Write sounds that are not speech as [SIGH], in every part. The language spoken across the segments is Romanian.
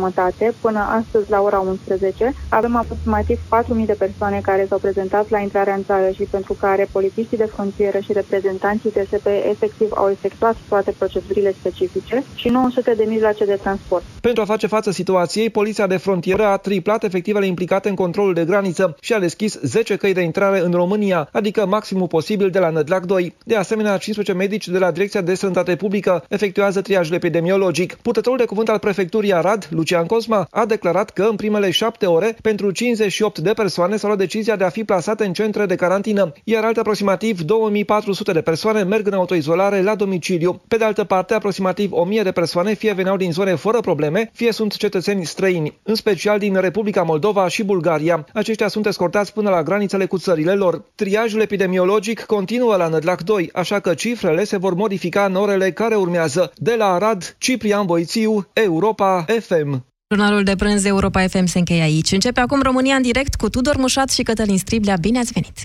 jumătate până astăzi la ora 11. Avem aproximativ 4.000 de persoane care s-au prezentat la intrarea în țară și pentru care polițiștii de frontieră și reprezentanții TSP efectiv au efectuat toate procedurile specifice și 900 de mijloace de transport. Pentru a face față situației, Poliția de Frontieră a triplat efectivele implicate în controlul de graniță și a deschis 10 căi de intrare în România, adică maximul posibil de la Nădlac 2. De asemenea, 15 medici de la Direcția de Sănătate Publică efectuează triajul epidemiologic. Purtătorul de cuvânt al prefecturii Arad, Lucian Cosma, a declarat că în primele șapte ore, pentru 58 de persoane s-a luat decizia de a fi plasate în centre de carantină, iar alte aproximativ 2400 de persoane merg în autoizolare la domiciliu. Pe de altă parte, aproximativ 1000 de persoane fie veneau din zone fără probleme, fie sunt cetățeni străini, în special din Republica Moldova și Bulgaria. Aceștia sunt escortați până la granițele cu țările lor. Triajul epidemiologic continuă la Nădlac 2, așa că cifrele se vor modifica în orele care urmează. De la Arad, Ciprian Boițiu, Europa FM. Jurnalul de prânz Europa FM se încheie aici. Începe acum România în direct cu Tudor Mușat și Cătălin Striblea. Bine ați venit!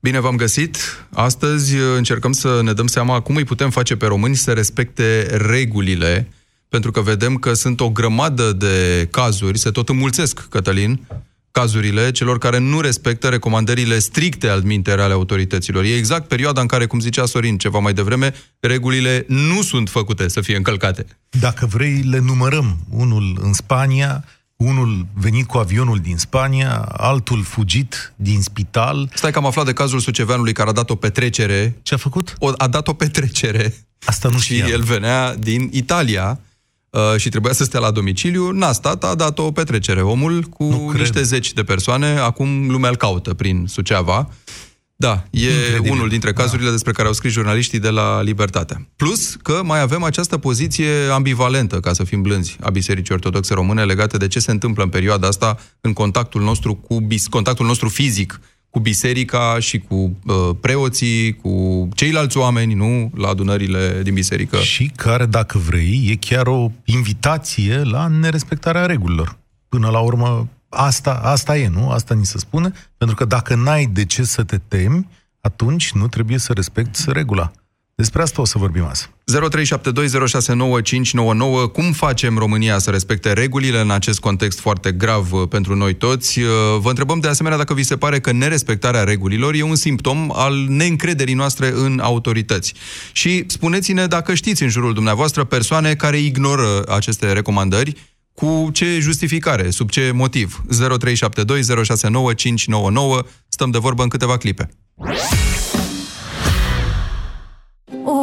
Bine v-am găsit! Astăzi încercăm să ne dăm seama cum îi putem face pe români să respecte regulile, pentru că vedem că sunt o grămadă de cazuri, se tot înmulțesc, Cătălin, cazurile celor care nu respectă recomandările stricte al mintere ale autorităților. E exact perioada în care, cum zicea Sorin ceva mai devreme, regulile nu sunt făcute să fie încălcate. Dacă vrei, le numărăm. Unul în Spania, unul venit cu avionul din Spania, altul fugit din spital. Stai că am aflat de cazul suceveanului care a dat o petrecere. Ce a făcut? O, a dat o petrecere. Asta nu Și știam. el venea din Italia uh, și trebuia să stea la domiciliu. N-a stat, a dat o petrecere. Omul cu Nu cred. niște zeci de persoane, acum lumea îl caută prin Suceava. Da, e Incredibil. unul dintre cazurile despre care au scris jurnaliștii de la Libertatea. Plus că mai avem această poziție ambivalentă, ca să fim blânzi, a Bisericii Ortodoxe Române legată de ce se întâmplă în perioada asta în contactul nostru cu bis- contactul nostru fizic cu biserica și cu uh, preoții, cu ceilalți oameni, nu, la adunările din biserică. Și care, dacă vrei, e chiar o invitație la nerespectarea regulilor. Până la urmă, asta, asta e, nu? Asta ni se spune. Pentru că dacă n-ai de ce să te temi, atunci nu trebuie să respecti regula. Despre asta o să vorbim azi. 0372069599 Cum facem România să respecte regulile în acest context foarte grav uh, pentru noi toți? Uh, Vă întrebăm de asemenea dacă vi se pare că nerespectarea regulilor e un simptom al neîncrederii noastre în autorități. Și spuneți-ne dacă știți în jurul dumneavoastră persoane care ignoră aceste recomandări cu ce justificare, sub ce motiv? 0372069599 Stăm de vorbă în câteva clipe.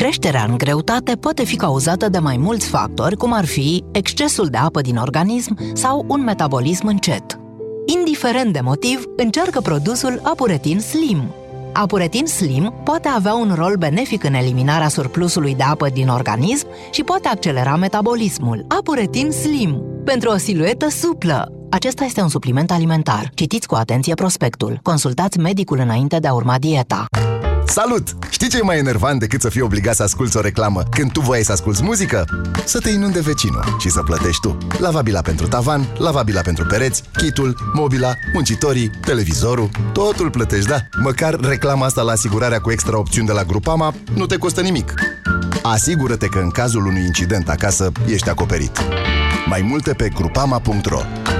Creșterea în greutate poate fi cauzată de mai mulți factori, cum ar fi excesul de apă din organism sau un metabolism încet. Indiferent de motiv, încearcă produsul Apuretin Slim. Apuretin Slim poate avea un rol benefic în eliminarea surplusului de apă din organism și poate accelera metabolismul. Apuretin Slim, pentru o siluetă suplă. Acesta este un supliment alimentar. Citiți cu atenție prospectul. Consultați medicul înainte de a urma dieta. Salut! Știi ce e mai enervant decât să fii obligat să asculți o reclamă când tu voiai să asculți muzică? Să te inunde vecinul și să plătești tu. Lavabila pentru tavan, lavabila pentru pereți, chitul, mobila, muncitorii, televizorul, totul plătești, da? Măcar reclama asta la asigurarea cu extra opțiuni de la Grupama nu te costă nimic. Asigură-te că în cazul unui incident acasă ești acoperit. Mai multe pe grupama.ro Ah,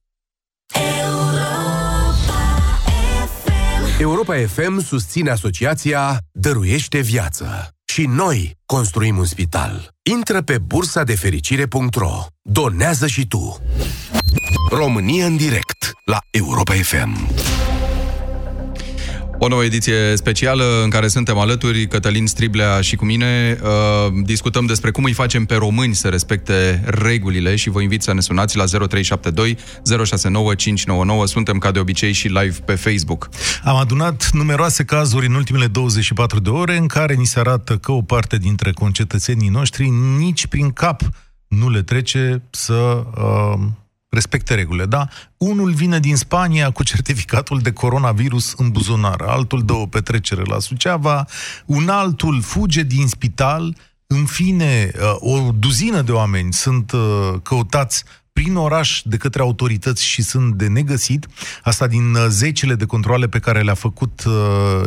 Europa FM susține asociația Dăruiește Viață și noi construim un spital. Intră pe bursa de fericire.ro. Donează și tu. România în direct la Europa FM. O nouă ediție specială în care suntem alături, Cătălin Striblea și cu mine. Uh, discutăm despre cum îi facem pe români să respecte regulile și vă invit să ne sunați la 0372 069599. Suntem ca de obicei și live pe Facebook. Am adunat numeroase cazuri în ultimele 24 de ore în care ni se arată că o parte dintre concetățenii noștri nici prin cap nu le trece să uh, respecte regulile, da? Unul vine din Spania cu certificatul de coronavirus în buzunar, altul dă o petrecere la Suceava, un altul fuge din spital, în fine, uh, o duzină de oameni sunt uh, căutați prin oraș de către autorități și sunt de negăsit. Asta din uh, zecile de controle pe care le-a făcut uh,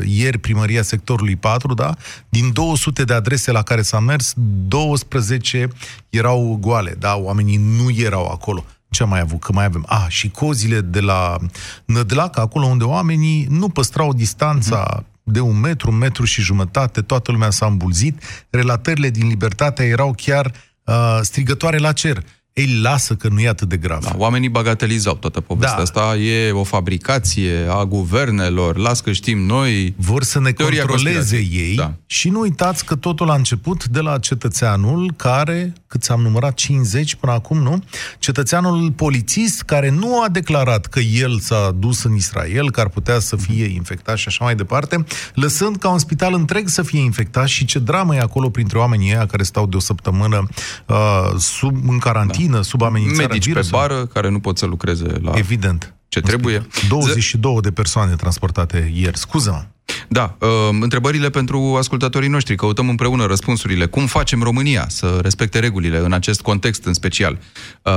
ieri primăria sectorului 4, da? Din 200 de adrese la care s-a mers, 12 erau goale, da? Oamenii nu erau acolo. Ce am mai avut? Că mai avem. Ah, și cozile de la Nădlac, acolo unde oamenii nu păstrau distanța uh-huh de un metru, un metru și jumătate, toată lumea s-a îmbulzit, relatările din Libertatea erau chiar uh, strigătoare la cer ei lasă că nu e atât de grav. Da, oamenii bagatelizau toată povestea da. asta. E o fabricație a guvernelor, las că știm noi. Vor să ne controleze ei da. și nu uitați că totul a început de la cetățeanul care, cât am numărat, 50 până acum, nu? Cetățeanul polițist care nu a declarat că el s-a dus în Israel, că ar putea să fie infectat și așa mai departe, lăsând ca un spital întreg să fie infectat și ce dramă e acolo printre oamenii ăia care stau de o săptămână uh, sub, în carantină, carantină, sub amenințarea Medici virusului. pe bară care nu pot să lucreze la Evident. ce trebuie. 22 de persoane transportate ieri. Scuză-mă. Da, uh, întrebările pentru ascultătorii noștri. Căutăm împreună răspunsurile. Cum facem România să respecte regulile în acest context în special? Uh,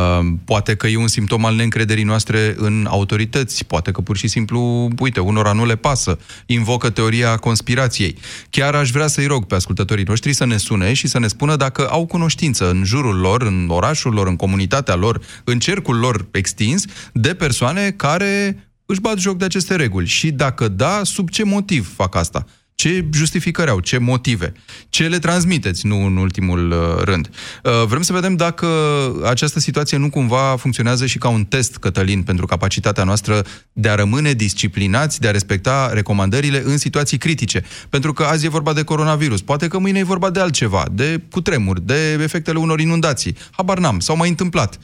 poate că e un simptom al neîncrederii noastre în autorități, poate că pur și simplu, uite, unora nu le pasă, invocă teoria conspirației. Chiar aș vrea să-i rog pe ascultătorii noștri să ne sune și să ne spună dacă au cunoștință în jurul lor, în orașul lor, în comunitatea lor, în cercul lor extins, de persoane care își bat joc de aceste reguli și dacă da, sub ce motiv fac asta? Ce justificări au? Ce motive? Ce le transmiteți, nu în ultimul uh, rând? Uh, vrem să vedem dacă această situație nu cumva funcționează și ca un test, Cătălin, pentru capacitatea noastră de a rămâne disciplinați, de a respecta recomandările în situații critice. Pentru că azi e vorba de coronavirus, poate că mâine e vorba de altceva, de cutremur, de efectele unor inundații. Habar n-am, s-au mai întâmplat.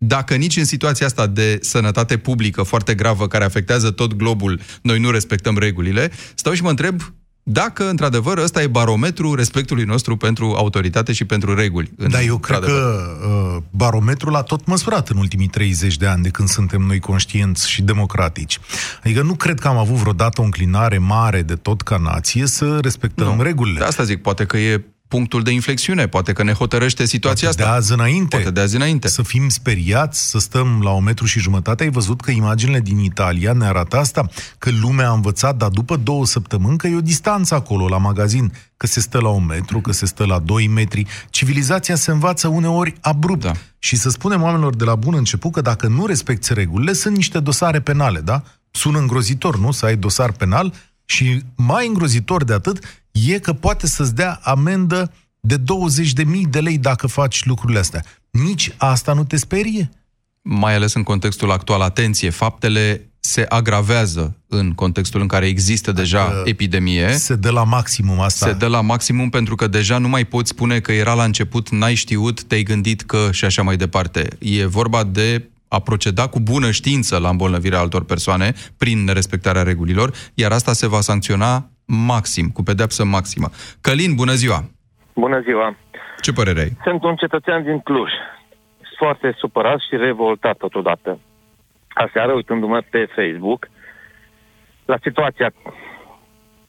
Uh, dacă nici în situația asta de sănătate publică foarte gravă, care afectează tot globul, noi nu respectăm regulile, stau și mă întreb dacă, într-adevăr, ăsta e barometrul respectului nostru pentru autoritate și pentru reguli. Da, eu cred că uh, barometrul a tot măsurat în ultimii 30 de ani de când suntem noi conștienți și democratici. Adică nu cred că am avut vreodată o înclinare mare de tot ca nație să respectăm nu. regulile. De asta zic, poate că e punctul de inflexiune. Poate că ne hotărăște situația Poate asta. de azi înainte. Poate de azi înainte. Să fim speriați, să stăm la un metru și jumătate. Ai văzut că imaginile din Italia ne arată asta? Că lumea a învățat, dar după două săptămâni, că e o distanță acolo, la magazin. Că se stă la un metru, că se stă la doi metri. Civilizația se învață uneori abrupt. Da. Și să spunem oamenilor de la bun început că dacă nu respecti regulile, sunt niște dosare penale, da? Sună îngrozitor, nu? Să ai dosar penal și mai îngrozitor de atât, e că poate să-ți dea amendă de 20.000 de lei dacă faci lucrurile astea. Nici asta nu te sperie? Mai ales în contextul actual, atenție, faptele se agravează în contextul în care există deja adică epidemie. Se dă la maximum asta. Se dă la maximum pentru că deja nu mai poți spune că era la început, n-ai știut, te-ai gândit că și așa mai departe. E vorba de a proceda cu bună știință la îmbolnăvirea altor persoane prin nerespectarea regulilor, iar asta se va sancționa maxim, cu pedepsă maximă. Călin, bună ziua! Bună ziua! Ce părere ai? Sunt un cetățean din Cluj, foarte supărat și revoltat totodată. Aseară, uitându-mă pe Facebook, la situația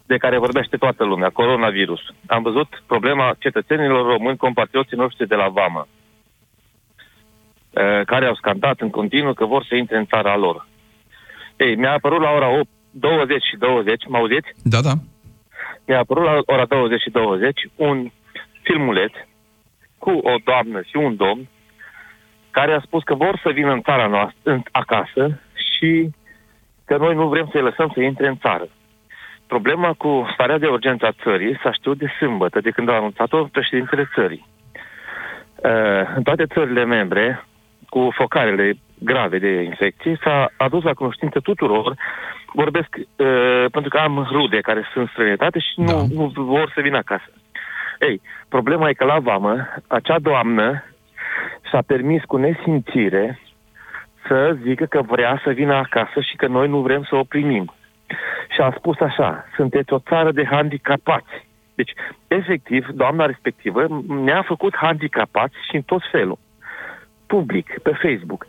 de care vorbește toată lumea, coronavirus. Am văzut problema cetățenilor români, compatrioții noștri de la Vamă, eh, care au scandat în continuu că vor să intre în țara lor. Ei, mi-a apărut la ora 8, 20 și 20, mă auziți? Da, da. Mi-a apărut la ora 20 și 20 un filmuleț cu o doamnă și un domn care a spus că vor să vină în țara noastră, în, acasă și că noi nu vrem să-i lăsăm să intre în țară. problema cu starea de urgență a țării s-a știut de sâmbătă, de când a anunțat-o președintele țării. Uh, în toate țările membre, cu focarele grave de infecție, s-a adus la cunoștință tuturor, vorbesc uh, pentru că am rude care sunt străinătate și nu, da. nu vor să vină acasă. Ei, problema e că la vamă, acea doamnă și-a permis cu nesimțire să zică că vrea să vină acasă și că noi nu vrem să o primim. Și a spus așa, sunteți o țară de handicapați. Deci, efectiv, doamna respectivă ne-a făcut handicapați și în tot felul. Public, pe Facebook.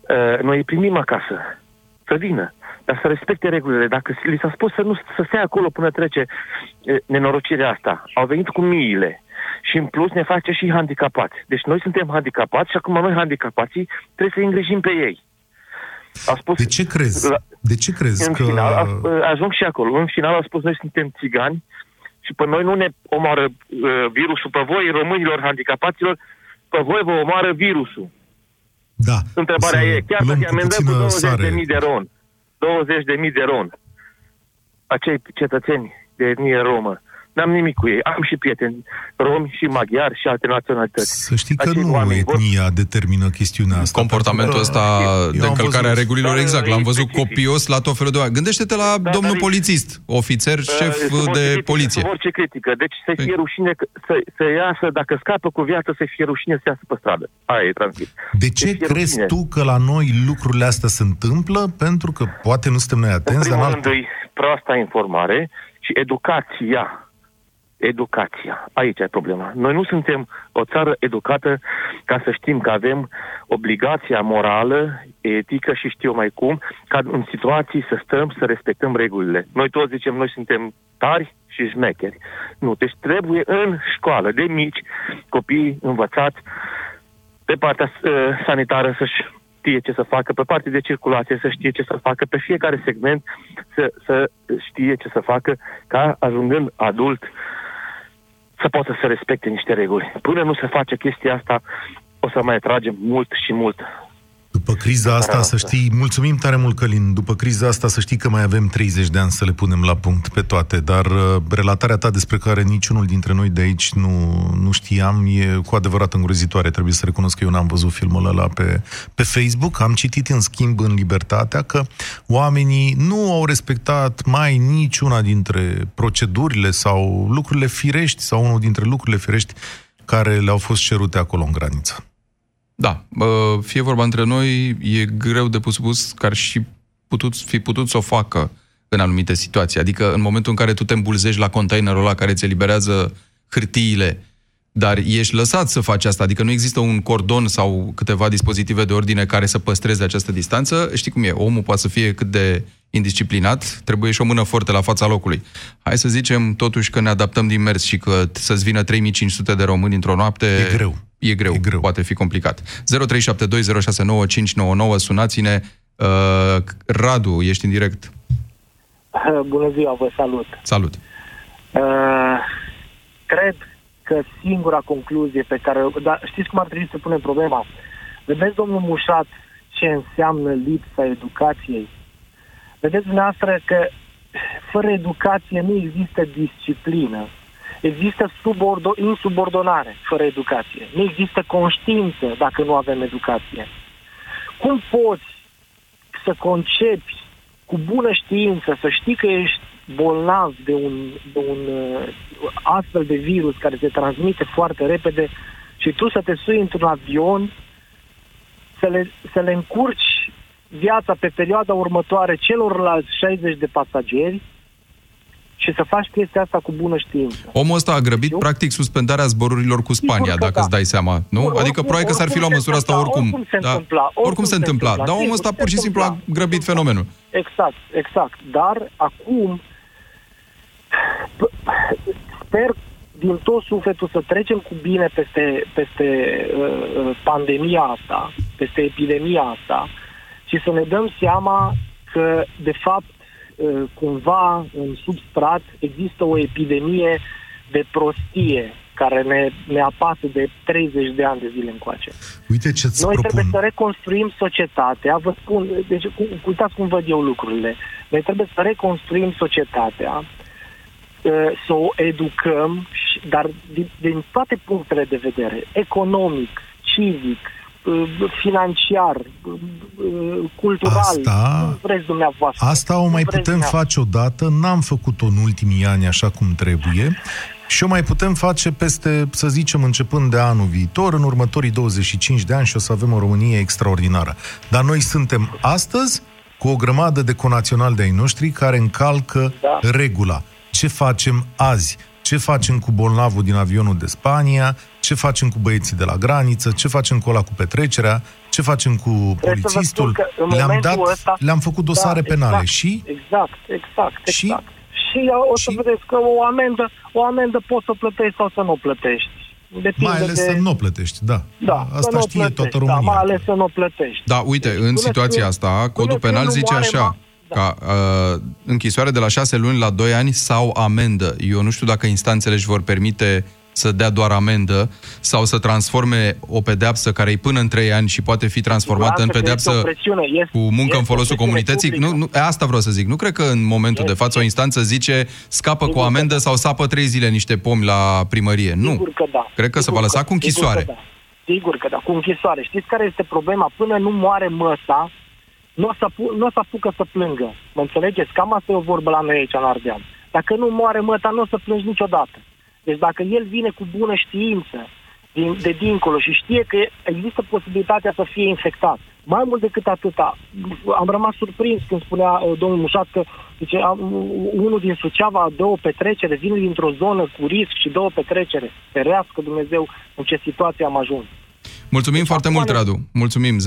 Uh, noi îi primim acasă. Să vină. Dar să respecte regulile. Dacă li s-a spus să nu să stea acolo până trece uh, nenorocirea asta, au venit cu miile și în plus ne face și handicapați. Deci noi suntem handicapați și acum noi handicapații trebuie să îngrijim pe ei. A spus, de ce crezi? La, de ce crezi în că... Final, a, ajung și acolo. În final a spus, noi suntem țigani și pe noi nu ne omoară uh, virusul, pe voi, românilor handicapaților, pe voi vă omoară virusul. Da. Întrebarea e, chiar dacă amendăm cu 20.000 de ron, 20.000 de ron, acei cetățeni de etnie romă, N-am nimic cu ei. Am și prieteni romi și maghiari și alte naționalități. Să știi că Acei nu etnia vor... determină chestiunea asta. Comportamentul ăsta de încălcare a regulilor, exact. L-am văzut copios la tot felul de oameni. Gândește-te la da, domnul dar polițist, ofițer, uh, șef de critică, poliție. Orice critică. Deci să fie păi- rușine, să, să iasă, dacă scapă cu viață, să fie rușine să iasă pe stradă. Aia e transmis. De ce crezi rușine. tu că la noi lucrurile astea se întâmplă? Pentru că poate nu suntem noi atenți, dar... În primul rând, proasta informare și educația educația. Aici e problema. Noi nu suntem o țară educată ca să știm că avem obligația morală, etică și știu mai cum, ca în situații să stăm, să respectăm regulile. Noi toți zicem, noi suntem tari și șmecheri. Nu, deci trebuie în școală, de mici, copiii învățați pe partea uh, sanitară să-și știe ce să facă, pe partea de circulație să știe ce să facă, pe fiecare segment să, să știe ce să facă, ca ajungând adult să poată să respecte niște reguli. Până nu se face chestia asta, o să mai tragem mult și mult după criza asta, să știi, mulțumim tare mult, Călin, după criza asta să știi că mai avem 30 de ani să le punem la punct pe toate, dar uh, relatarea ta despre care niciunul dintre noi de aici nu, nu știam e cu adevărat îngrozitoare. Trebuie să recunosc că eu n-am văzut filmul ăla pe, pe Facebook, am citit în schimb în Libertatea că oamenii nu au respectat mai niciuna dintre procedurile sau lucrurile firești sau unul dintre lucrurile firești care le-au fost cerute acolo în graniță. Da, fie vorba între noi, e greu de pus spus că ar și putut, fi putut să o facă în anumite situații. Adică în momentul în care tu te îmbulzești la containerul ăla care ți eliberează hârtiile, dar ești lăsat să faci asta, adică nu există un cordon sau câteva dispozitive de ordine care să păstreze această distanță, știi cum e, omul poate să fie cât de indisciplinat, trebuie și o mână forte la fața locului. Hai să zicem totuși că ne adaptăm din mers și că să-ți vină 3500 de români într-o noapte... E greu e greu, e greu. poate fi complicat. 0372069599, sunați-ne. Uh, Radu, ești în direct. [LAUGHS] Bună ziua, vă salut. Salut. Uh, cred că singura concluzie pe care... Dar știți cum ar trebui să punem problema? Vedeți, domnul Mușat, ce înseamnă lipsa educației? Vedeți dumneavoastră că fără educație nu există disciplină Există subordo- insubordonare fără educație. Nu există conștiință dacă nu avem educație. Cum poți să concepi cu bună știință, să știi că ești bolnav de un, de un uh, astfel de virus care se transmite foarte repede și tu să te sui într-un avion, să le, să le încurci viața pe perioada următoare celorlalți 60 de pasageri, și să faci chestia asta cu bună știință. Omul ăsta a grăbit, Știu? practic, suspendarea zborurilor cu Spania, dacă da. îți dai seama, nu? Or, adică, oricum, probabil că s-ar fi luat măsura asta oricum. Oricum se da, întâmpla. Oricum, oricum se, se întâmpla. întâmpla. Dar omul ăsta pur și simplu a grăbit fenomenul. Exact, exact. Dar, acum, sper din tot sufletul să trecem cu bine peste, peste uh, uh, pandemia asta, peste epidemia asta și să ne dăm seama că, de fapt, Uh, cumva în substrat există o epidemie de prostie care ne, ne apasă de 30 de ani de zile încoace. Uite ce Noi propun. trebuie să reconstruim societatea, vă spun, deci cu, uitați cum văd eu lucrurile. Noi trebuie să reconstruim societatea, uh, să o educăm, și- dar din, din toate punctele de vedere, economic, civic, uh, financiar, uh, uh, cultural, Asta- cum vreți dumneavoastră. Asta o mai cum vreți putem dumneavoastră. face odată, n-am făcut-o în ultimii ani așa cum trebuie și o mai putem face peste, să zicem, începând de anul viitor, în următorii 25 de ani și o să avem o Românie extraordinară. Dar noi suntem astăzi cu o grămadă de conaționali de-ai noștri care încalcă da. regula. Ce facem azi? Ce facem cu bolnavul din avionul de Spania? Ce facem cu băieții de la graniță? Ce facem cu ăla cu petrecerea? Ce facem cu Trebuie să vă polițistul? spun că în Le-am, momentul dat, ăsta- le-am făcut dosare Da, penale exact, și Exact, exact, Și? exact. Și o să vedeți că o amendă, o amendă poți să o plătești sau să nu o plătești. Depinde mai ales de... să nu o plătești, da. Da, să Asta nu o știe plătești, toată România. Da, mai ales să nu o plătești. Da, uite, în până situația când- asta, până codul când penal nu zice moare așa, ma- ca uh, închisoare de la 6 luni la 2 ani sau amendă. Eu nu știu dacă instanțele își vor permite să dea doar amendă sau să transforme o pedeapsă care e până în 3 ani și poate fi transformată în Lasă că pedeapsă este o presiune, este- cu muncă este în o folosul presiune comunității. Nu, publică. nu, asta vreau să zic. Nu cred că în momentul de față o instanță zice scapă cu o amendă sau sapă 3 zile niște pomi la primărie. Nu. Sigur că da. Cred că se va Sigur lăsa că- cu închisoare. Sigur că, da. Sigur că da, cu închisoare. Știți care este problema? Până nu moare măsa, nu o să, apu- nu o să apucă să plângă. Mă înțelegeți? Cam asta e o vorbă la noi aici în Ardeal. Dacă nu moare măta, nu o să plângi niciodată. Deci dacă el vine cu bună știință din, de dincolo și știe că există posibilitatea să fie infectat, mai mult decât atâta, am rămas surprins când spunea uh, domnul Mușat că zice, am, unul din Suceava dă o petrecere, vine dintr-o zonă cu risc și dă o petrecere. Ferească Dumnezeu în ce situație am ajuns. Mulțumim foarte mult, Radu. Mulțumim. 0372069599.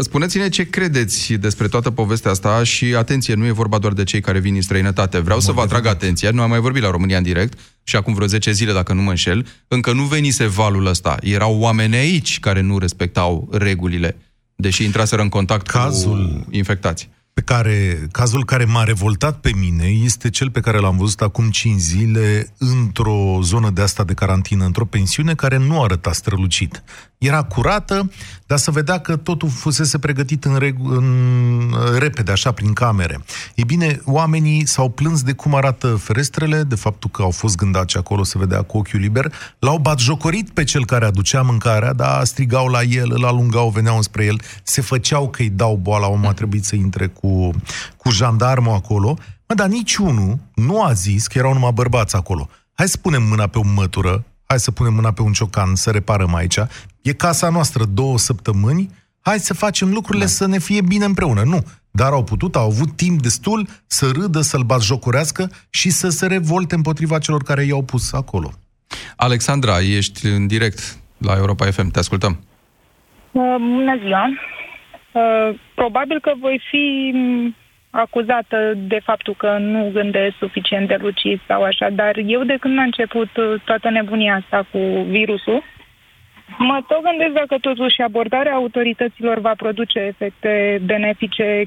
Spuneți-ne ce credeți despre toată povestea asta și, atenție, nu e vorba doar de cei care vin în străinătate. Vreau să vă atrag atenția. Nu am mai vorbit la România în direct și acum vreo 10 zile, dacă nu mă înșel, încă nu venise valul ăsta. Erau oameni aici care nu respectau regulile, deși intraseră în contact Cazul cu infectați. Pe care, cazul care m-a revoltat pe mine este cel pe care l-am văzut acum 5 zile într-o zonă de asta de carantină, într-o pensiune care nu arăta strălucit. Era curată, dar să vedea că totul fusese pregătit în, regu- în repede, așa, prin camere. Ei bine, oamenii s-au plâns de cum arată ferestrele, de faptul că au fost gândaci acolo, se vedea cu ochiul liber, l-au batjocorit pe cel care aducea mâncarea, dar strigau la el, îl alungau, veneau spre el, se făceau că îi dau boala, omul a trebuit să intre cu, cu jandarmul acolo, mă, dar niciunul nu a zis că erau numai bărbați acolo. Hai să punem mâna pe o mătură, hai să punem mâna pe un ciocan, să reparăm aici. E casa noastră două săptămâni, hai să facem lucrurile da. să ne fie bine împreună. Nu, dar au putut, au avut timp destul să râdă, să-l batjocorească și să se revolte împotriva celor care i-au pus acolo. Alexandra, ești în direct la Europa FM. Te ascultăm. Uh, Bună ziua! Uh, Probabil că voi fi m, acuzată de faptul că nu gândesc suficient de lucid sau așa, dar eu de când a început uh, toată nebunia asta cu virusul, mă tot gândesc dacă totuși abordarea autorităților va produce efecte benefice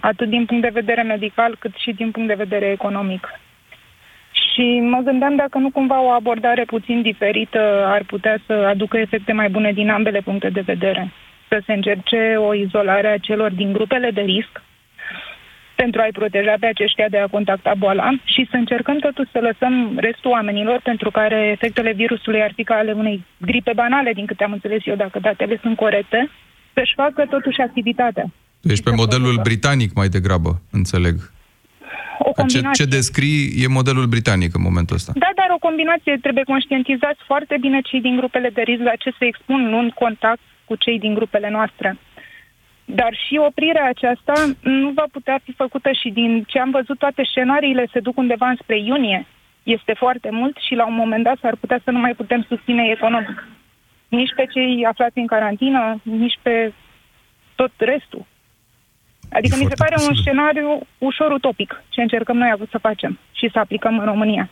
atât din punct de vedere medical cât și din punct de vedere economic. Și mă gândeam dacă nu cumva o abordare puțin diferită ar putea să aducă efecte mai bune din ambele puncte de vedere. Să se încerce o izolare a celor din grupele de risc pentru a-i proteja pe aceștia de a contacta boala și să încercăm totuși să lăsăm restul oamenilor pentru care efectele virusului ar fi ca ale unei gripe banale, din câte am înțeles eu, dacă datele sunt corecte, să-și facă totuși activitatea. Tu ești pe modelul britanic mai degrabă, înțeleg. O Că ce, combinație. ce descrii e modelul britanic în momentul ăsta. Da, dar o combinație. Trebuie conștientizați foarte bine cei din grupele de risc la ce se expun luând contact cu cei din grupele noastre. Dar și oprirea aceasta nu va putea fi făcută și din ce am văzut toate scenariile se duc undeva înspre iunie. Este foarte mult și la un moment dat s-ar putea să nu mai putem susține economic. Nici pe cei aflați în carantină, nici pe tot restul. Adică mi se pare un scenariu ușor utopic ce încercăm noi să facem și să aplicăm în România.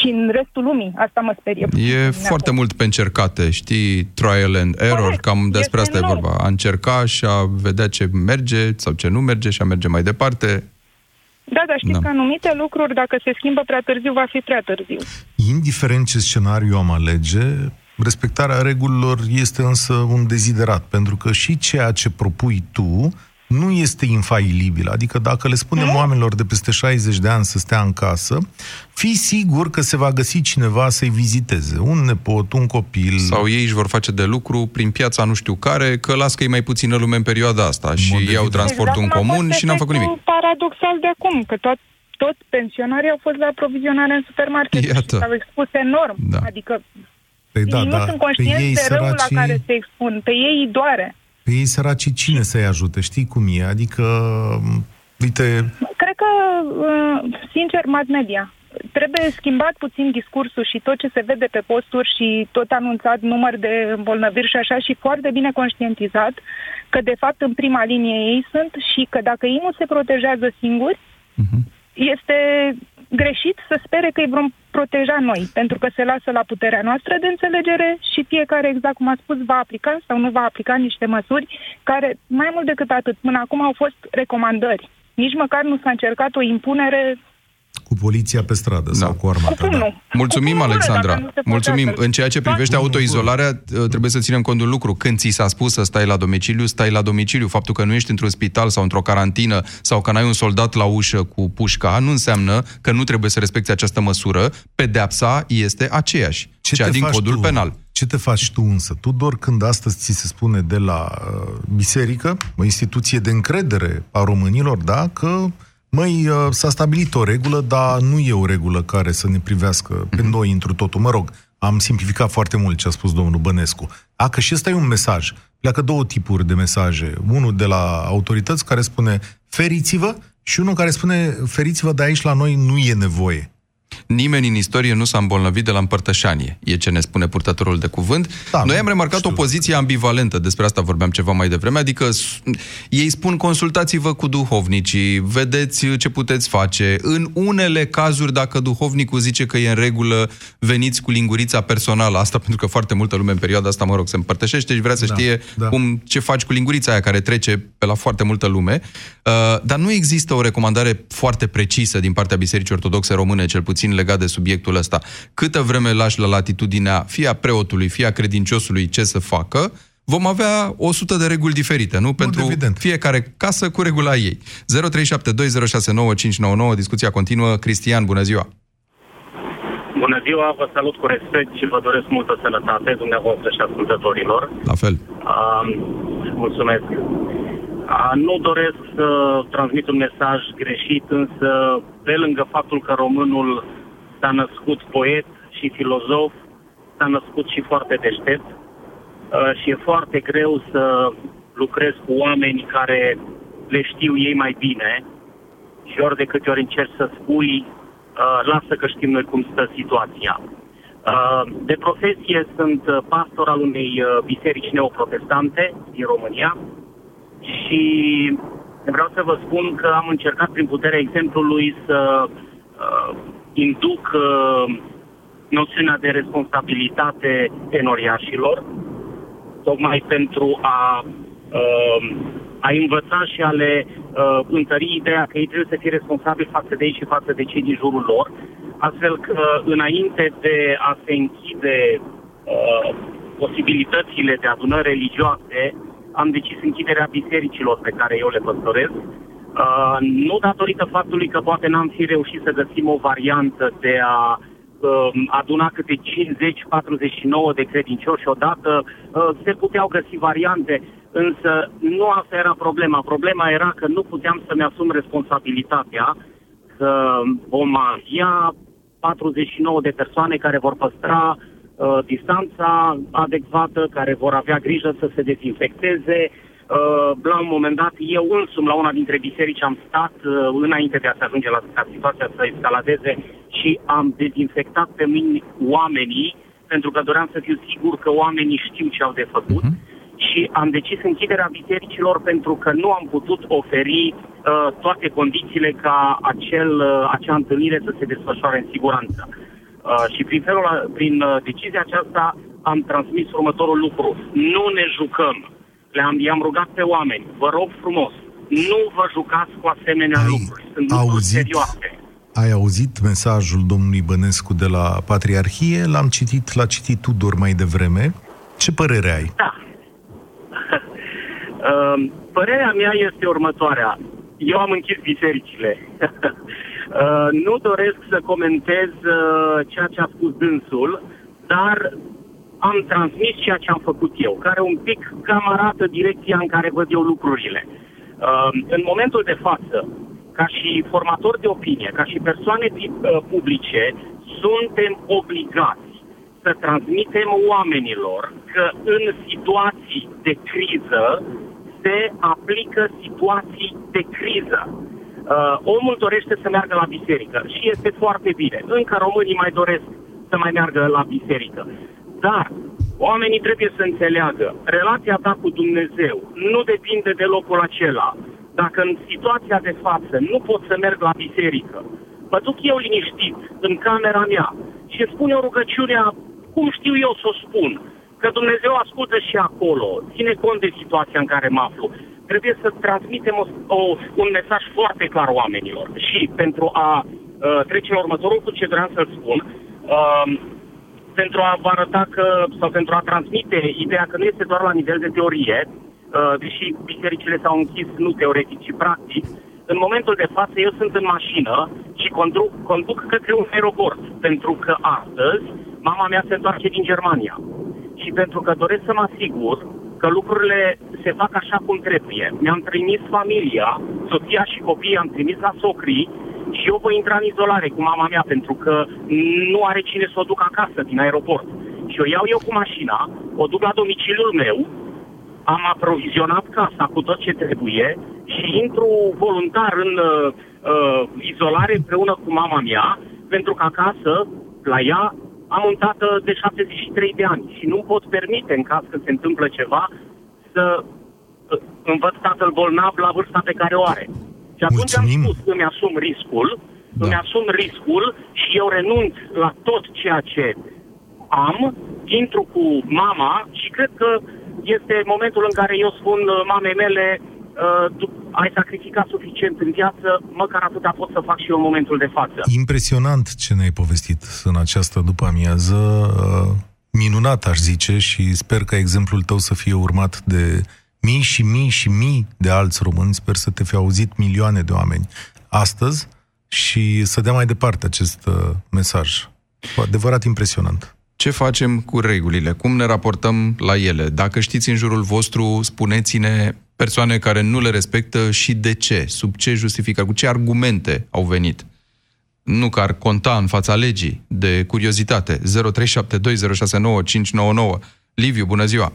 Și în restul lumii, asta mă sperie. E foarte mult pe încercate, știi, trial and error, Corect. cam despre Este asta e nou. vorba. A încerca și a vedea ce merge sau ce nu merge și a merge mai departe. Da, dar știți Da. că anumite lucruri, dacă se schimbă prea târziu, va fi prea târziu. Indiferent ce scenariu am alege, respectarea regulilor este însă un deziderat, pentru că și ceea ce propui tu nu este infailibil. Adică dacă le spunem oamenilor de peste 60 de ani să stea în casă, fii sigur că se va găsi cineva să-i viziteze. Un nepot, un copil. Sau ei își vor face de lucru prin piața nu știu care, că las că e mai puțină lume în perioada asta și iau transportul în Exact cum a comun fost și n-am făcut nimic. efectul paradoxal de acum, că tot, tot pensionarii au fost la aprovizionare în supermarket Iată. și s-au expus enorm. Da. Adică Păi ei nu sunt conștienți de răul la care se expun. Pe ei îi doare. Pe ei săraci cine să-i ajute? Știi cum e? Adică, m, uite, Cred că, uh, sincer, mass media. Trebuie schimbat puțin discursul și tot ce se vede pe posturi și tot anunțat număr de îmbolnăviri și așa și foarte bine conștientizat că de fapt în prima linie ei sunt și că dacă ei nu se protejează singuri, este greșit să spere că îi vom proteja noi, pentru că se lasă la puterea noastră de înțelegere și fiecare, exact cum a spus, va aplica sau nu va aplica niște măsuri care, mai mult decât atât, până acum au fost recomandări. Nici măcar nu s-a încercat o impunere cu poliția pe stradă sau cu armata. cum Da. nu? Mulțumim, Cu cuvântul, Alexandra. dacă nu se poate Mulțumim. altfel. În ceea ce privește autoizolarea, uh, trebuie să ținem cont de un lucru. Când ți s-a spus să stai la domiciliu, stai la domiciliu. Faptul că nu ești într-un spital sau într-o carantină sau că n-ai un soldat la ușă cu pușca, nu înseamnă că nu trebuie să respecti această măsură. Pedeapsa este aceeași, Ce cea te din faci codul tu? penal. Ce te faci tu însă? Tu doar când astăzi ți se spune de la uh, biserică, o instituție de încredere a românilor, da, că Măi, uh, s-a stabilit o regulă, dar nu e o regulă care să ne privească pe noi întru totul. Mă rog, am simplificat foarte mult ce a spus domnul Bănescu. A, că și ăsta e un mesaj. Pleacă două tipuri de mesaje. Unul de la autorități care spune feriți-vă și unul care spune feriți-vă, de aici la noi nu e nevoie. Nimeni în istorie nu s-a îmbolnăvit de la împărtășanie, e ce ne spune purtătorul de cuvânt. Da, Noi am remarcat o poziție ambivalentă, despre asta vorbeam ceva mai devreme, adică s- ei spun consultați-vă cu duhovnicii, vedeți ce puteți face. În unele cazuri, dacă duhovnicul zice că e în regulă, veniți cu lingurița personală, asta pentru că foarte multă lume în perioada asta, mă rog, se împărtășește și vrea să Da, știe da. cum, ce faci cu lingurița aia care trece pe la foarte multă lume. Uh, dar nu există o recomandare foarte precisă din partea Bisericii Ortodoxe Române, cel puțin legat de subiectul ăsta. Câtă vreme lași la latitudinea fie a preotului, fie a credinciosului ce să facă, vom avea 100 de reguli diferite, nu? Pentru evident. fiecare casă cu regula ei. 0372069599, discuția continuă. Cristian, bună ziua! Bună ziua, vă salut cu respect și vă doresc multă sănătate dumneavoastră și ascultătorilor. La fel. Um, mulțumesc. Uh, nu doresc să transmit un mesaj greșit, însă pe lângă faptul că românul s-a născut poet și filozof, s-a născut și foarte deștept uh, și e foarte greu să lucrez cu oameni care le știu ei mai bine și ori de câte ori încerci să spui uh, lasă că știm noi cum stă situația. Uh, de profesie sunt uh, pastor al unei uh, biserici neoprotestante din România și vreau să vă spun că am încercat prin puterea exemplului să uh, induc uh, noțiunea de responsabilitate enoriașilor, tocmai pentru a, uh, a învăța și a le uh, întări ideea că ei trebuie să fie responsabili față de ei și față de cei din jurul lor, astfel că înainte de a se închide uh, posibilitățile de adunări religioase, am decis închiderea bisericilor pe care eu le păstorez, uh, nu datorită faptului că poate n-am fi reușit să găsim o variantă de a uh, aduna câte 50-49 de credincioși odată, uh, se puteau găsi variante, însă nu asta era problema. Problema era că nu puteam să-mi asum responsabilitatea că vom avea 49 de persoane care vor păstra uh, distanța adecvată, care vor avea grijă să se dezinfecteze. Uh, la un moment dat, eu însumi la una dintre biserici am stat uh, înainte de a se ajunge la ca situația să escaladeze și am dezinfectat pe mine oamenii pentru că doream să fiu sigur că oamenii știu ce au de făcut și am decis închiderea bisericilor pentru că nu am putut oferi uh, toate condițiile ca acel, uh, acea întâlnire să se desfășoare în siguranță. Uh, și prin, felul, a- prin uh, decizia aceasta am transmis următorul lucru. Nu ne jucăm. Le-am, i-am rugat pe oameni, vă rog frumos, nu vă jucați cu asemenea Ai lucruri. Sunt lucruri auzit? serioase. Ai auzit mesajul domnului Bănescu de la Patriarhie? L-am citit, l-a citit Tudor mai devreme. Ce părere ai? Da. Uh, [LAUGHS] Părerea mea este următoarea. Eu am închis bisericile. [LAUGHS] Uh, nu doresc să comentez uh, ceea ce a spus dânsul, dar am transmis ceea ce am făcut eu, care un pic cam arată direcția în care văd eu lucrurile. Uh, În momentul de față, ca și formator de opinie, ca și persoane pi- uh, publice, suntem obligați să transmitem oamenilor că în situații de criză se aplică situații de criză. Uh, omul dorește să meargă la biserică și este foarte bine. Încă românii mai doresc să mai meargă la biserică. Dar oamenii trebuie să înțeleagă, relația ta cu Dumnezeu nu depinde de locul acela. Dacă în situația de față nu pot să merg la biserică, mă duc eu liniștit în camera mea și îmi spun eu rugăciunea cum știu eu să o spun. Că Dumnezeu ascultă și acolo, ține cont de situația în care mă aflu. Trebuie să transmitem o, o, un mesaj foarte clar oamenilor. Și pentru a uh, trece la următorul lucru ce vreau să-l spun, uh, pentru a vă arăta că, sau pentru a transmite ideea că nu este doar la nivel de teorie, uh, deși bisericile s-au închis nu teoretic, ci practic, în momentul de față eu sunt în mașină și conduc, conduc către un aeroport, pentru că astăzi mama mea se întoarce din Germania. Și pentru că doresc să mă asigur că lucrurile se fac așa cum trebuie. Mi-am trimis familia, soția și copiii am trimis la socrii și eu voi intra în izolare cu mama mea pentru că nu are cine să o duc acasă din aeroport. Și o iau eu cu mașina, o duc la domiciliul meu, am aprovizionat casa cu tot ce trebuie și intru voluntar în uh, uh, izolare împreună cu mama mea, pentru că acasă, la ea, am un tată de 73 de ani și nu pot permite, în caz că se întâmplă ceva, să uh, învăț tatăl bolnav la vârsta pe care o are. Și atunci Mulțumim. am spus, îmi asum riscul, da. îmi asum riscul și eu renunț la tot ceea ce am, intru cu mama și cred că este momentul în care eu spun uh, mamei mele uh, tu ai sacrificat suficient în viață, măcar atâta pot să fac și eu în momentul de față. Impresionant ce ne-ai povestit în această după-amiază. uh, Minunat, aș zice, și sper că exemplul tău să fie urmat de mii și mii și mii de alți români. Sper să te fi auzit milioane de oameni astăzi și să dea mai departe acest uh, mesaj. Cu adevărat impresionant. Ce facem cu regulile? Cum ne raportăm la ele? Dacă știți în jurul vostru, spuneți-ne persoane care nu le respectă și de ce, sub ce justificări, cu ce argumente au venit. Nu că ar conta în fața legii, de curiozitate. 0372069599. Liviu, bună ziua!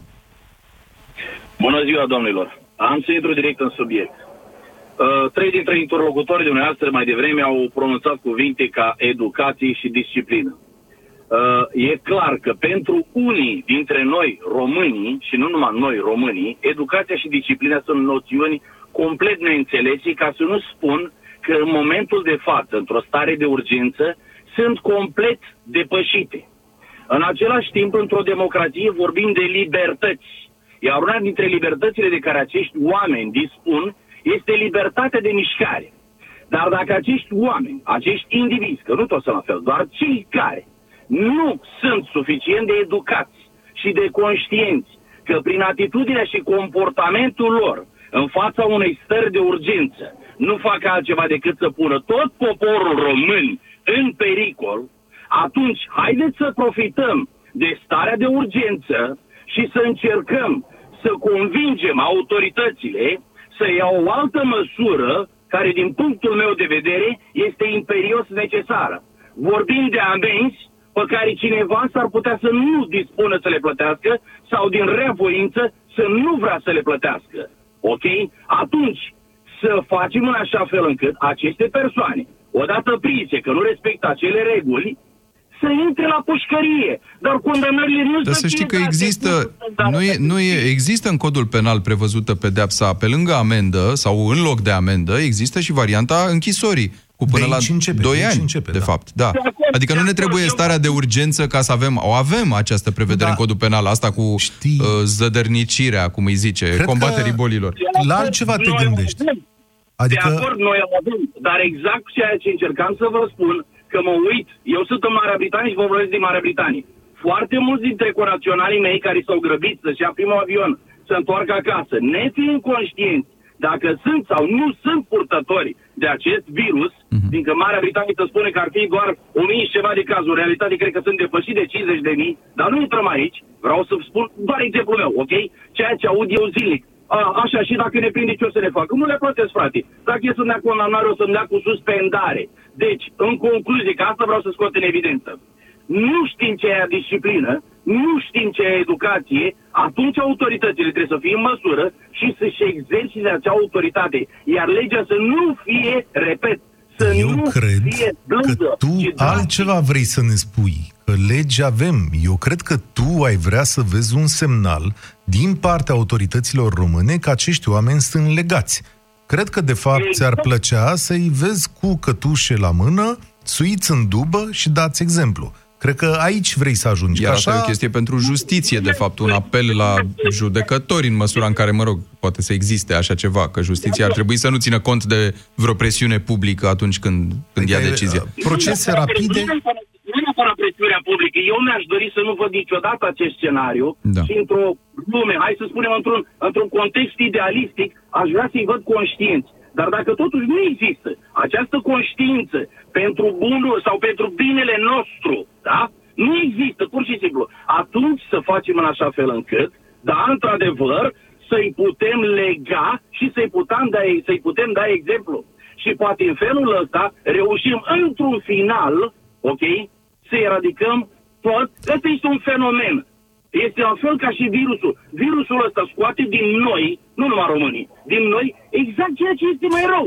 Bună ziua, domnilor! Am să intru direct în subiect. Uh, trei dintre interlocutorii dumneavoastră mai devreme au pronunțat cuvinte ca educație și disciplină. Uh, e clar că pentru unii dintre noi, românii, și nu numai noi, românii, educația și disciplina sunt noțiuni complet neînțelese, ca să nu spun că în momentul de față, într-o stare de urgență, sunt complet depășite. În același timp, într-o democrație vorbim de libertăți. Iar una dintre libertățile de care acești oameni dispun este libertatea de mișcare. Dar dacă acești oameni, acești indivizi, că nu toți sunt la fel, doar cei care nu sunt suficient de educați și de conștienți că prin atitudinea și comportamentul lor în fața unei stări de urgență nu fac altceva decât să pună tot poporul român în pericol, atunci haideți să profităm de starea de urgență și să încercăm să convingem autoritățile să ia o altă măsură care, din punctul meu de vedere, este imperios necesară. Vorbim de amenzi pe care cineva s-ar putea să nu dispună să le plătească sau din rea voință să nu vrea să le plătească. Ok? Atunci, să facem în așa fel încât aceste persoane, odată prinse că nu respectă acele reguli, să intre la pușcărie. Dar condamnările nu Dar să știi că există, nu e, nu e, există în codul penal prevăzută pedepsa pe lângă amendă sau în loc de amendă, există și varianta închisorii. Cu până De la aici începe, 2 de aici ani, începe, de da. fapt. Da. De acord, Adică nu de ne acord, trebuie eu- starea de urgență ca să avem, o avem această prevedere Da. în codul penal, asta cu Știi. uh, zădărnicirea, cum îi zice, Cred combaterii că- bolilor. La altceva te Noi gândești. avem. Adică- De acord, noi avem. Dar exact ceea ce încercam să vă spun, că mă uit, eu sunt în Marea Britanie și vă vorbesc din Marea Britanie. Foarte mulți dintre conaționalii mei care s-au grăbit să-și ia primul avion, să întoarcă acasă, nefiind conștienți dacă sunt sau nu sunt purtători de acest virus, mm-hmm. fiindcă Marea Britanie te spune că ar fi doar 1000 și ceva de cazuri, în realitate cred că sunt depășit de 50 de mii, dar nu intrăm aici, vreau să spun doar exemplul meu, ok? Ceea ce aud eu zilnic. A, așa, și dacă ne prinde ce o să ne facă? Nu le plătesc, frate. Dacă e să-mi dea condamnare, o să-mi dea cu suspendare. Deci, în concluzie, că asta vreau să scot în evidență. Nu știm ce e disciplină, nu știm ce e educație, atunci autoritățile trebuie să fie în măsură și să-și exercite acea autoritate. Iar legea să nu fie, repet, să Eu nu cred fie blândă. că tu ci altceva vrei să ne spui. Că legi avem. Eu cred că tu ai vrea să vezi un semnal din partea autorităților române că acești oameni sunt legați. Cred că, de fapt, ți-ar Exact. plăcea să-i vezi cu cătușe la mână, suiți în dubă și dați exemplu. Cred că aici vrei să ajungi. Iar că asta e o chestie pentru justiție, de fapt, un apel la judecători, în măsura în care, mă rog, poate să existe așa ceva, că justiția ar trebui să nu țină cont de vreo presiune publică atunci când, când ia Adică, decizia. Procese rapide. Nu neapărat- Nu neapărat presiunea publică. Eu mi-aș dori să nu văd niciodată acest scenariu Da. și într-o lume, hai să spunem într-un, într-un context idealistic, aș vrea să-i văd conștienți. Dar dacă totuși nu există această conștiință pentru bunul sau pentru binele nostru, da? Nu există, pur și simplu. Atunci să facem în așa fel încât, da, într-adevăr, să-i putem lega și să-i putem da, să-i putem da exemplu. Și poate în felul ăsta reușim într-un final, ok, să eradicăm tot. Ăsta este un fenomen. Este la fel ca și virusul. Virusul ăsta scoate din noi, nu numai românii, din noi exact ceea ce este mai rău.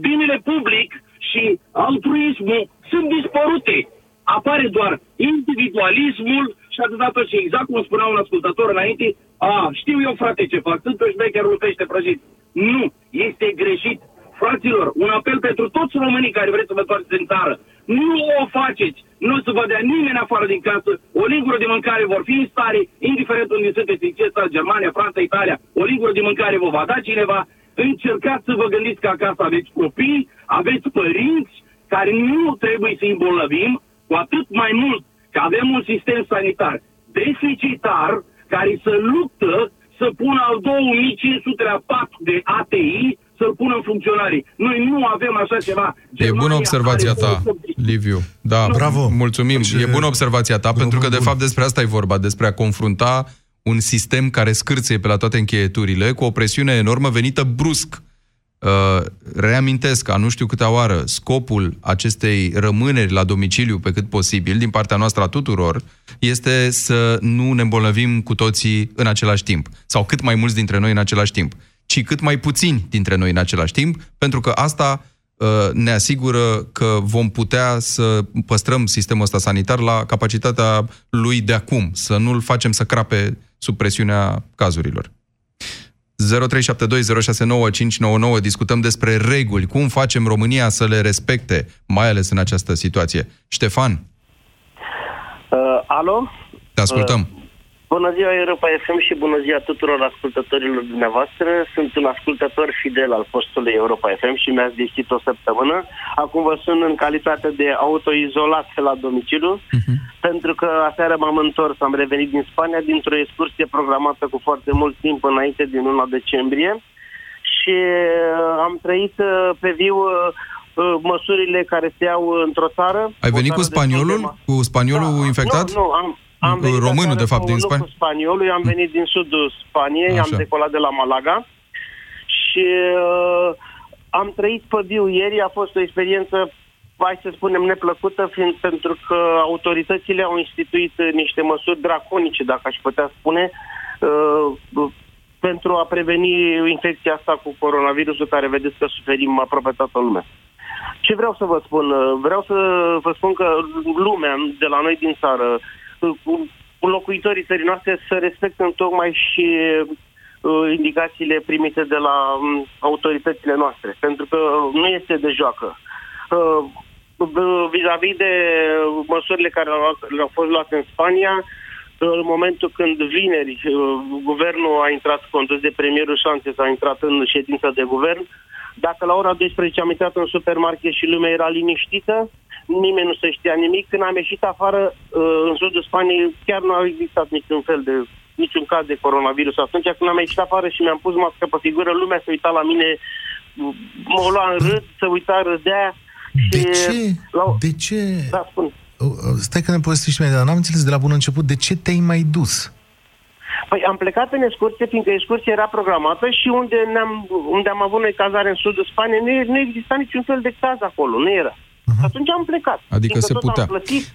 Binele public și altruismul sunt dispărute. Apare doar individualismul și atâta tot și exact cum spunea un ascultător înainte, a, știu eu frate ce fac, sunt pe șmecherul pește prăjit. Nu, este greșit. Fraților, un apel pentru toți românii care vreți să vă întoarceți în țară. Nu o faceți. Nu o să vă dea nimeni afară din casă. O lingură de mâncare vor fi în stare, indiferent unde sunteți, în ce stat, Germania, Franța, Italia, o lingură de mâncare vă va da cineva. Încercați să vă gândiți că acasă aveți copii, aveți părinți care nu trebuie să îi îmbolnăvim, cu atât mai mult că avem un sistem sanitar deficitar care să luptă să pună al 2500-lea pat de ATI să-l pună în funcționare. Noi nu avem așa ceva. E bună observația ta, Liviu. Da, Bravo. Mulțumim. Ce- E bună observația ta, pentru că, de fapt, despre asta e vorba, despre a confrunta un sistem care scârție pe la toate încheieturile cu o presiune enormă venită brusc. Uh, reamintesc, a nu știu câtea oară, scopul acestei rămâneri la domiciliu pe cât posibil, din partea noastră a tuturor, este să nu ne îmbolnăvim cu toții în același timp, sau cât mai mulți dintre noi în același timp, ci cât mai puțini dintre noi în același timp, pentru că asta uh, ne asigură că vom putea să păstrăm sistemul ăsta sanitar la capacitatea lui de acum, să nu-l facem să crape sub presiunea cazurilor. 0372069599 discutăm despre reguli, cum facem România să le respecte, mai ales în această situație. Ștefan, Uh, alo? te ascultăm. Bună ziua Europa FM și bună ziua tuturor ascultătorilor dumneavoastră. Sunt un ascultător fidel al postului Europa FM și mi-ați deschis o săptămână. Acum vă sun în calitate de autoizolat la domiciliu, uh-huh. pentru că aseară m-am întors, am revenit din Spania dintr-o excursie programată cu foarte mult timp înainte din luna decembrie și uh, am trăit uh, pe viu uh, uh, măsurile care se iau într-o țară. Ai O venit cu țară de spaniolul? Cu spaniolul infectat? Nu, nu, am, am venit Românul, aseară de fapt, cu- din nu Spania? cu spaniolul, eu am venit din sudul Spaniei, am Așa. decolat de la Malaga și uh, am trăit pe viu ieri, a fost o experiență hai să spunem, neplăcută, fiind pentru că autoritățile au instituit uh, niște măsuri draconice, dacă aș putea spune, uh, pentru a preveni infecția asta cu coronavirusul, care vedeți că suferim aproape toată lumea. Ce vreau să vă spun? Uh, Vreau să vă spun că lumea de la noi din țară, uh, locuitorii țării noastre să respectă tocmai și uh, indicațiile primite de la um, autoritățile noastre, pentru că nu este de joacă. uh, vis-a-vis de măsurile care le-au fost luate în Spania, în momentul când vineri uh, guvernul a intrat condus de premierul Șanțes, a intrat în ședința de guvern, dacă la ora 12 am intrat în supermarket și lumea era liniștită, nimeni nu se știa nimic. Când am ieșit afară, uh, în sudul Spaniei, chiar nu a existat niciun fel de niciun caz de coronavirus. Atunci când am ieșit afară și mi-am pus mască pe figură, lumea se uita la mine, mă lua în râd, se uita, râdea. De ce? La... De ce? Da, spun. Stai că ne povestești mai, dar n-am înțeles de la bun început de ce te-ai mai dus? Păi am plecat în excursie, fiindcă excursia era programată și unde, ne-am, unde am avut noi cazare în sudul Spaniei, nu, nu exista niciun fel de caz acolo, nu era. Uh-huh. Atunci am plecat. Adică se putea. Am plătit,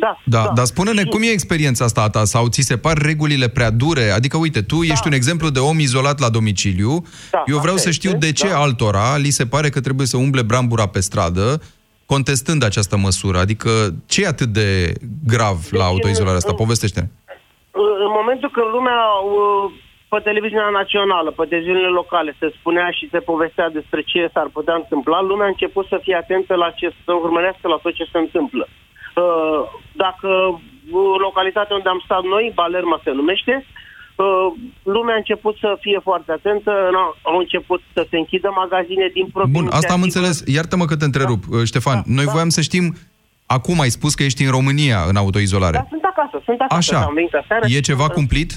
da, da, da. Dar spune-ne, cum e experiența asta a ta? Sau ți se par regulile prea dure? Adică, uite, tu da. ești un exemplu de om izolat la domiciliu. Da, Eu vreau să știu este, de ce da. altora li se pare că trebuie să umble brambura pe stradă, contestând această măsură. Adică, ce e atât de grav deci, la autoizolarea asta? Povestește-ne. În momentul când lumea pe televiziunea națională, pe televiziunile locale, se spunea și se povestea despre ce s-ar putea întâmpla, lumea a început să fie atentă la ce, să urmărească la tot ce se întâmplă. Uh, dacă localitatea unde am stat noi, Balerma se numește, uh, lumea a început să fie foarte atentă, au început să se închidă magazine din proprie Bun, asta am înțeles. Iartă-mă că te întrerup, da. Uh, Ștefan. Da, noi da. voiam să știm Acum ai spus că ești în România, în autoizolare. Da, sunt acasă, sunt acasă. Așa. Am venit aseară e ceva cumplit?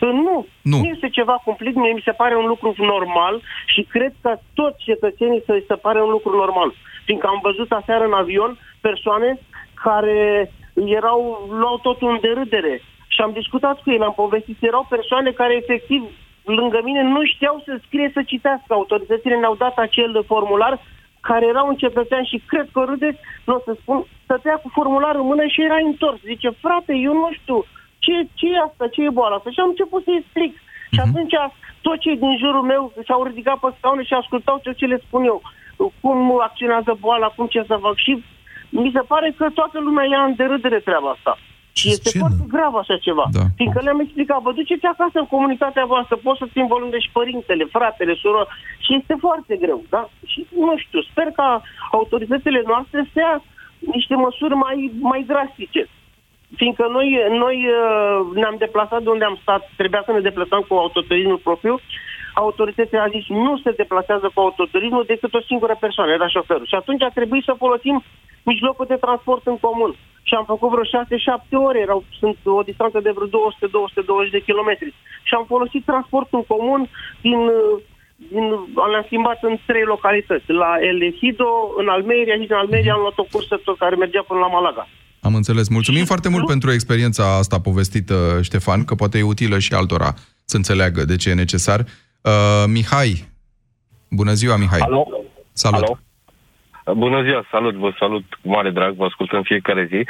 Nu, nu, nu este ceva cumplit, mie mi se pare un lucru normal și cred că toți cetățenii să se pare un lucru normal. Fiindcă am văzut aseară în avion persoane care erau, luau totul în derâdere. Și am discutat cu ei, am povestit, erau persoane care efectiv lângă mine nu știau să scrie, să citească. Autoritățile ne-au dat acel formular care era un cetățean și cred că râdeți, nu o să spun, stătea cu formularul în mână și era întors. Zice, frate, eu nu știu, ce, ce e asta, ce e boala asta? Și am început să-i explic. Uh-huh. Și mhm. atunci toți cei din jurul meu s-au ridicat pe scaune și ascultau ce, ce le spun eu. Cum acționează boala, cum ce să fac. Și mi se pare că toată lumea ia în derâdere treaba asta. Și este Ce foarte grav așa ceva. Da. Fiindcă le-am explicat, vă duceți acasă în comunitatea voastră, poți să-ți și părintele, fratele, soră, și este foarte greu, da? Și nu știu, sper ca autoritățile noastre să ia niște măsuri mai, mai drastice. Fiindcă noi, noi uh, ne-am deplasat de unde am stat, trebuia să ne deplasăm cu autoturismul propriu, autoritățile a zis nu se deplasează cu autoturismul decât o singură persoană, era șoferul. Și atunci a trebuit să folosim mijlocul de transport în comun. Și am făcut vreo 6-7 ore, erau, sunt o distanță de vreo 200-220 de kilometri. Și am folosit transportul în comun din, din, am schimbat în trei localități. La El Ejido, în Almeria și în Almeria am luat o cursă tot care mergea până la Malaga. Am înțeles. Mulțumim foarte mult pentru experiența asta povestită, Ștefan, că poate e utilă și altora să înțeleagă de ce e necesar. Uh, Mihai. Bună ziua, Mihai. Alo. Salut. Alo. Bună ziua, salut, vă salut cu mare drag, vă ascult în fiecare zi.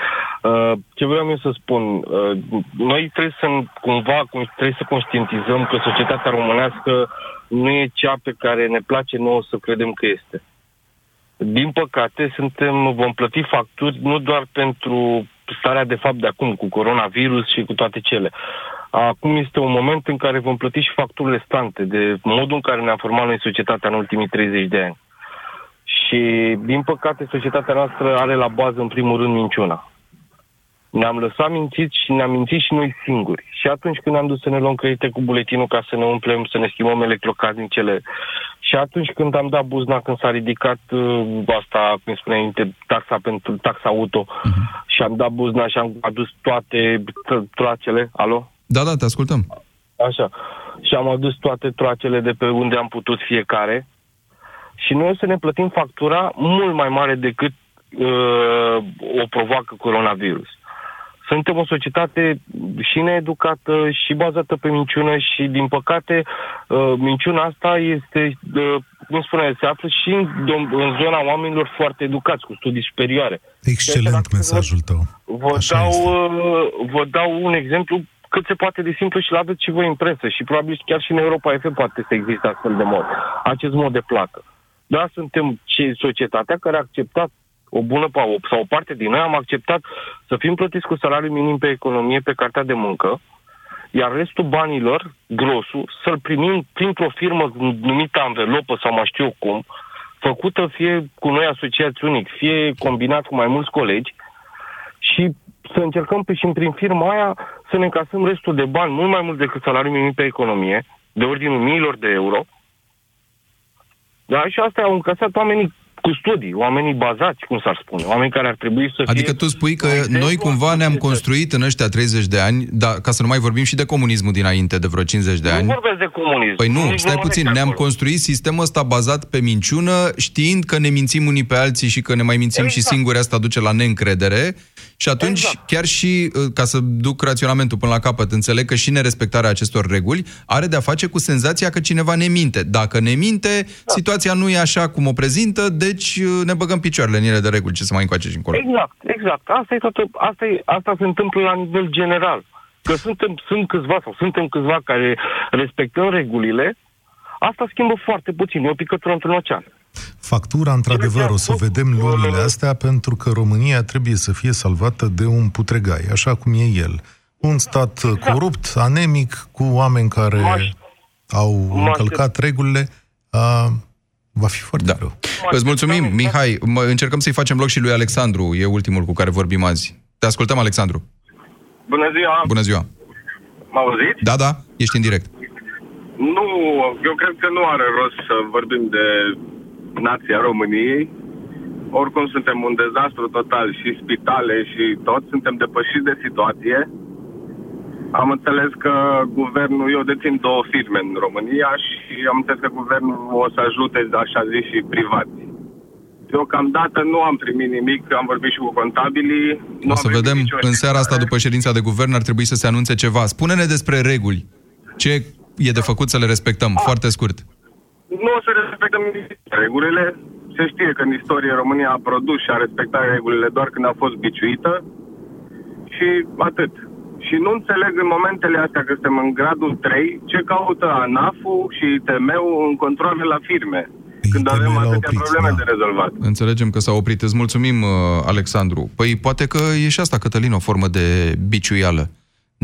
Uh, ce vreau eu să spun, uh, noi trebuie să cumva trebuie să conștientizăm că societatea românească nu e cea pe care ne place nouă să credem că este. Din păcate, suntem, vom plăti facturi nu doar pentru starea de fapt de acum, cu coronavirus și cu toate cele. Acum este un moment în care vom plăti și facturile stante de modul în care ne-a format noi societatea în ultimii 30 de ani. Și, din păcate, societatea noastră are la bază, în primul rând, minciuna. Ne-am lăsat mințiți și ne-am mințit și noi singuri. Și atunci când am dus să ne luăm credite cu buletinul ca să ne umplem, să ne schimbăm electrocasnicele, și atunci când am dat buzna, când s-a ridicat uh, asta, cum spunea taxa pentru taxa auto, uh-huh. și am dat buzna și am adus toate troacele, alo? Da, da, te ascultăm. Așa. Și am adus toate troacele de pe unde am putut fiecare și noi o să ne plătim factura mult mai mare decât uh, o provoacă coronavirus. Suntem o societate și needucată și bazată pe minciună și, din păcate, uh, minciuna asta este, uh, cum spune, se află și în, în zona oamenilor foarte educați, cu studii superioare. Excelent mesajul tău. Vă dau, uh, vă dau un exemplu cât se poate de simplu și l aveți și voi în presă și probabil chiar și în Europa FM poate să existe astfel de mod, acest mod de plată. Da, suntem cei, societatea care a acceptat o bună sau o parte din noi am acceptat să fim plătiți cu salariu minim pe economie, pe cartea de muncă, iar restul banilor, grosul, să-l primim printr-o firmă numită anvelopă sau mai știu cum, făcută fie cu noi asociați unic, fie combinat cu mai mulți colegi și să încercăm pe și prin firma aia să ne încasăm restul de bani, mult mai mult decât salariul minim pe economie, de ordinul miilor de euro. Da, și asta au încasat oamenii cu studii, oamenii bazați, cum s-ar spune, oameni care ar trebui să Adică fie... tu spui că noi cumva ne-am construit în ăștia 30 de ani, da, ca să nu mai vorbim și de comunismul dinainte de vreo 50 de ani. Nu vorbesc de comunism. Păi nu, Nici stai mă puțin, gândesc ne-am acolo. construit sistemul ăsta bazat pe minciună, știind că ne mințim unii pe alții și că ne mai mințim și singuri, asta duce la neîncredere. Și atunci, chiar și, uh, ca să duc raționamentul până la capăt, înțeleg că și nerespectarea acestor reguli are de-a face cu senzația că cineva ne minte. Dacă ne minte, situația nu e așa cum o prezintă, deci uh, ne băgăm picioarele în ele de reguli, ce să mai încoace și încolo. Exact, exact. Asta, e toată, asta, e, asta se întâmplă la nivel general. Că suntem, sunt câțiva sau suntem câțiva care respectăm regulile, asta schimbă foarte puțin. E o picătură într-un ocean. Factura, într-adevăr, o să vedem lunile astea pentru că România trebuie să fie salvată de un putregai, așa cum e el. Un stat corupt, anemic, cu oameni care au încălcat regulile, a, va fi foarte Da. greu. Îți mulțumim, Mihai. Mă, încercăm să-i facem loc și lui Alexandru, e ultimul cu care vorbim azi. Te ascultăm, Alexandru. Bună ziua! Bună ziua. Mă auziți? Da, da, ești în direct. Nu, eu cred că nu are rost să vorbim de nația României. Oricum suntem un dezastru total și spitale și tot, suntem depășiți de situație. Am înțeles că guvernul, eu dețin două firme în România și am înțeles că guvernul o să ajute, așa zis, și privați. Deocamdată nu am primit nimic, am vorbit și cu contabilii. Nu O am să primit vedem nicio în seara asta, după ședința de guvern, ar trebui să se anunțe ceva. Spune-ne despre reguli. Ce e de făcut să le respectăm? Foarte scurt. Nu o să respectăm regulile. Se știe că în istorie România a produs și a respectat regulile doar când a fost biciuită și atât. Și nu înțeleg în momentele astea că suntem în gradul 3 ce caută ANAF-ul și ITM-ul în controle la firme. Când avem atâtea probleme de rezolvat. Înțelegem că s-a oprit. Îți mulțumim, uh, Alexandru. Păi poate că e și asta, Cătălin, o formă de biciuială.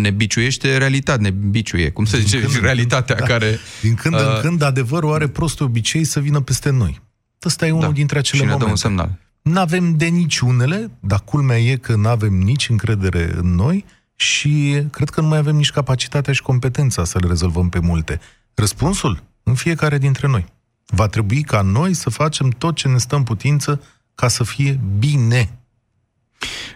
Ne biciuiește realitatea, ne biciuie, cum se zice, când- realitatea da. care... Din când uh, în când, adevărul are prost obicei să vină peste noi. Ăsta e unul Da. dintre acele și ne dă momente. un semnal. N-avem de niciunele, dar culmea e că n-avem nici încredere în noi și cred că nu mai avem nici capacitatea și competența să le rezolvăm pe multe. Răspunsul? În fiecare dintre noi. Va trebui ca noi să facem tot ce ne stă în putință ca să fie bine.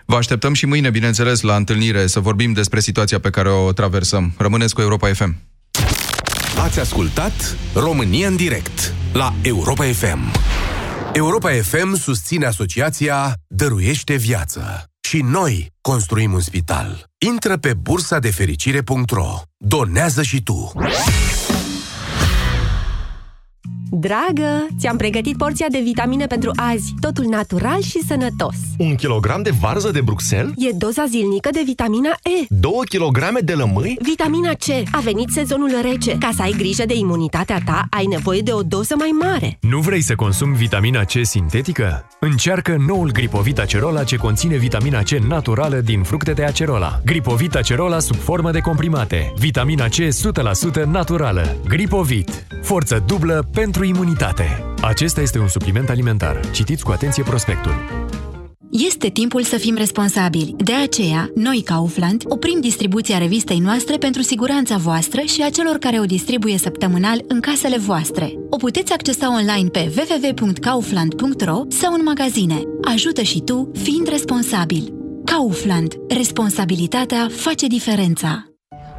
Vă așteptăm și mâine, bineînțeles, la întâlnire să vorbim despre situația pe care o traversăm. Rămâneți cu Europa FM. Ați ascultat România în direct la Europa FM. Europa FM susține asociația Dăruiește Viață. Și noi construim un spital. Intră pe bursa de fericire.ro. Donează și tu. Dragă, ți-am pregătit porția de vitamine pentru azi. Totul natural și sănătos. Un kilogram de varză de Bruxelles? E doza zilnică de vitamina E. 2 kilograme de lămâi? Vitamina C. A venit sezonul rece. Ca să ai grijă de imunitatea ta, ai nevoie de o doză mai mare. Nu vrei să consumi vitamina C sintetică? Încearcă noul Gripovit Acerola ce conține vitamina C naturală din fructe de acerola. Gripovit Acerola sub formă de comprimate. Vitamina C 100% naturală. Gripovit. Forță dublă pentru imunitate. Acesta este un supliment alimentar. Citiți cu atenție prospectul. Este timpul să fim responsabili. De aceea, noi, Kaufland, oprim distribuția revistei noastre pentru siguranța voastră și a celor care o distribuie săptămânal în casele voastre. O puteți accesa online pe www.kaufland.ro sau în magazine. Ajută și tu, fiind responsabil. Kaufland. Responsabilitatea face diferența.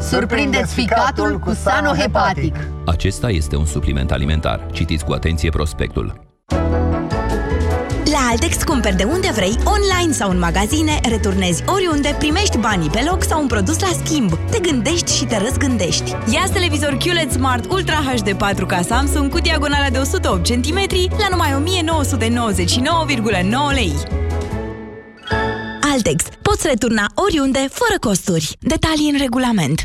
Surprindeți ficatul cu Sanohepatic. Acesta este un supliment alimentar. Citiți cu atenție prospectul. La La Altex cumperi de unde vrei, online sau în magazine, returnezi oriunde, primești banii pe loc sau un produs la schimb. Te gândești și te răzgândești. Ia televizor QLED Smart Ultra HD 4K Samsung cu diagonala de 108 cm la numai 1999,9 lei. Altex. Poți returna oriunde, fără costuri. Detalii în regulament.